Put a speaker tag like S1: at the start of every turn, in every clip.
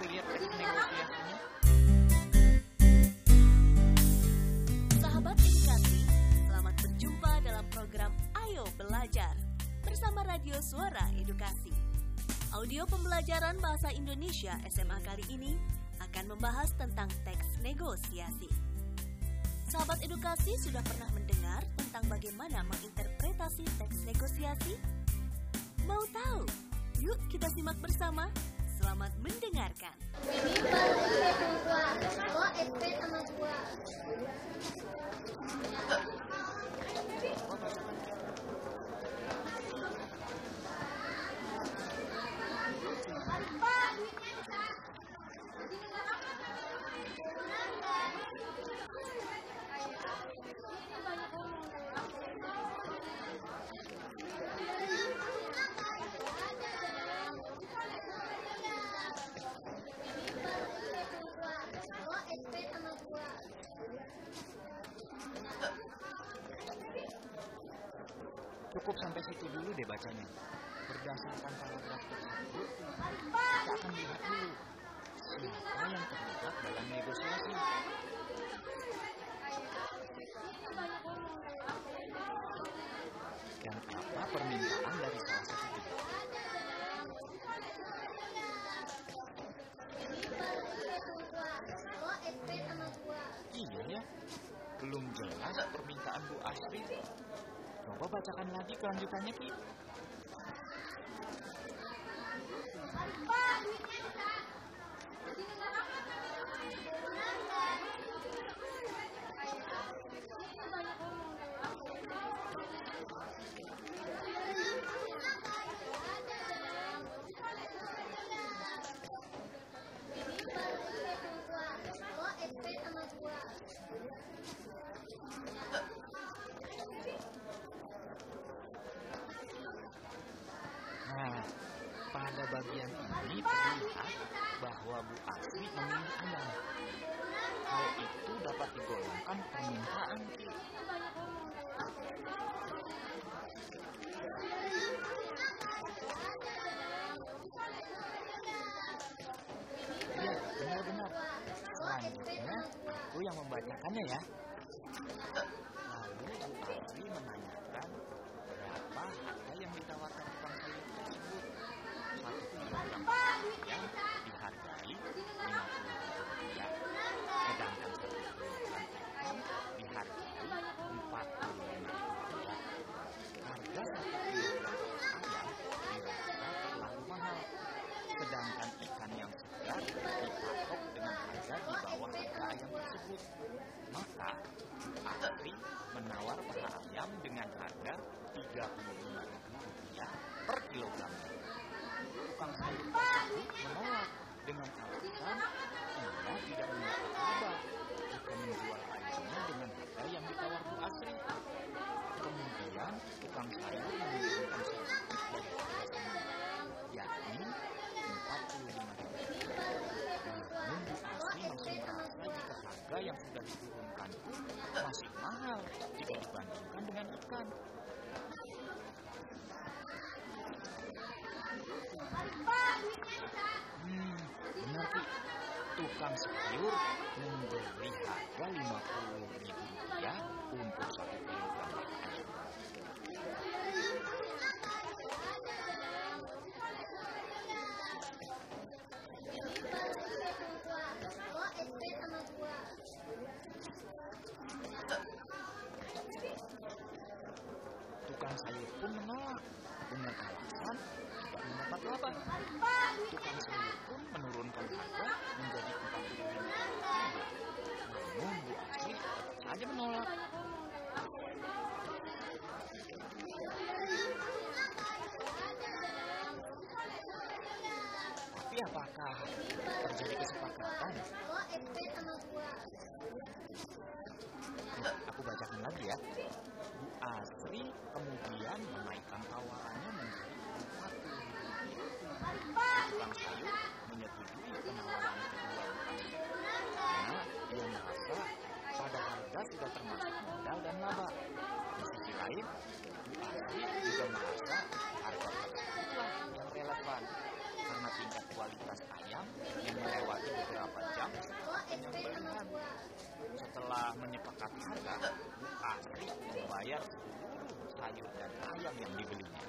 S1: Teks negosiasinya.
S2: Sahabat edukasi, selamat berjumpa dalam program Ayo Belajar bersama Radio Suara Edukasi. Audio pembelajaran bahasa Indonesia SMA kali ini akan membahas tentang teks negosiasi. Sahabat edukasi sudah pernah mendengar tentang bagaimana menginterpretasi teks negosiasi? Mau tahu? Yuk kita simak bersama. Mendengarkan.
S1: Cukup sampai situ dulu deh bacanya. Berdasarkan paragraf tersebut, kita akan lihat dulu siapa yang terlibat dalam negosiasi. Dan apa permintaan dari salah satu pihak. Iya ya, belum jelas permintaan Bu Asri. Coba bacakan lagi kelanjutannya, Ki. Pada bagian ini terlihat bahwa Bu Asri memilih. Hal itu dapat digolongkan permintaan. Iya, benar-benar. Selanjutnya, aku yang membacakannya ya. Lalu Bu Asri menanyakan berapa harga yang ditawarkan tukang sayur tersebut. Satu kilogram ayam dihargai lima puluh ribu rupiah, sedangkan satu kilogram ikan dihargai empat puluh lima ribu rupiah. Harga satu kilogram ayam dirasa terlalu mahal, sedangkan ikan yang segar dipatok dengan harga di bawah harga ayam tersebut. Maka Asri menawar paha ayam dengan harga Rp35.000 per kilogram. Tukang sayur tersebut menolak dengan alasan ia tidak mendapat laba jika menjual ayamnya dengan harga yang ditawar Bu Asri. Kemudian tukang sayur menurunkan sedikit dari harga semula, yakni Rp45.000. Namun Bu Asri masih merasa jika sudah diturunkan masih mahal jika dibandingkan dengan ikan. Hmm, benar. Tukang sayur memberi harga lima puluh ribu rupiah untuk satu kilogram ayam. Tukang sayur pun menolak dengan alasan tidak mendapat laba. Tukang sayur pun menurunkan harga menjadi empat puluh lima Namun Bu Asri apakah terjadi kesepakatan? Nih, aku bacakan lagi ya. Bu Asri kemudian menaikkan tawarannya yang melewati beberapa jam penyembelihan. Setelah menyepakati harga, Asri membayar sayur dan ayam yang dibelinya.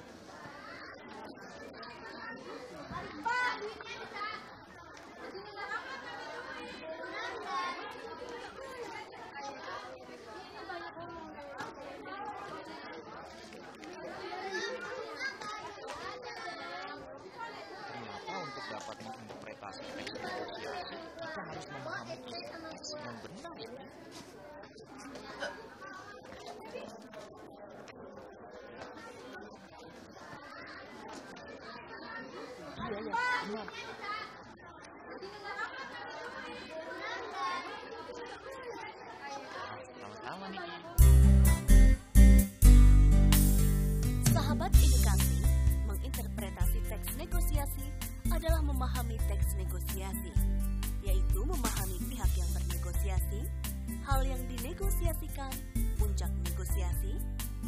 S1: Ternyata untuk dapat teks
S2: Sahabat edukasi, menginterpretasi teks negosiasi adalah memahami teks negosiasi, yaitu memahami pihak yang bernegosiasi, hal yang dinegosiasikan, puncak negosiasi,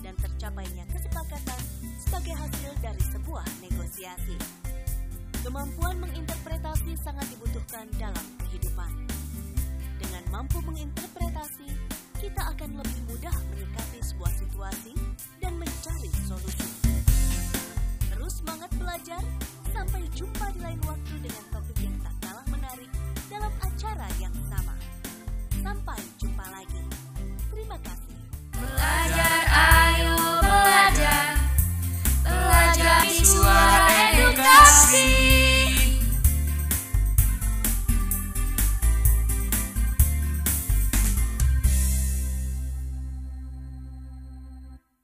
S2: dan tercapainya kesepakatan sebagai hasil dari sebuah negosiasi. Kemampuan menginterpretasi sangat dibutuhkan dalam kehidupan. Dengan mampu menginterpretasi, kita akan lebih mudah menyikapi sebuah situasi dan mencari solusi. berjumpa di lain waktu dengan topik yang tak kalah menarik dalam acara yang sama. Sampai jumpa lagi. Terima kasih. Belajar.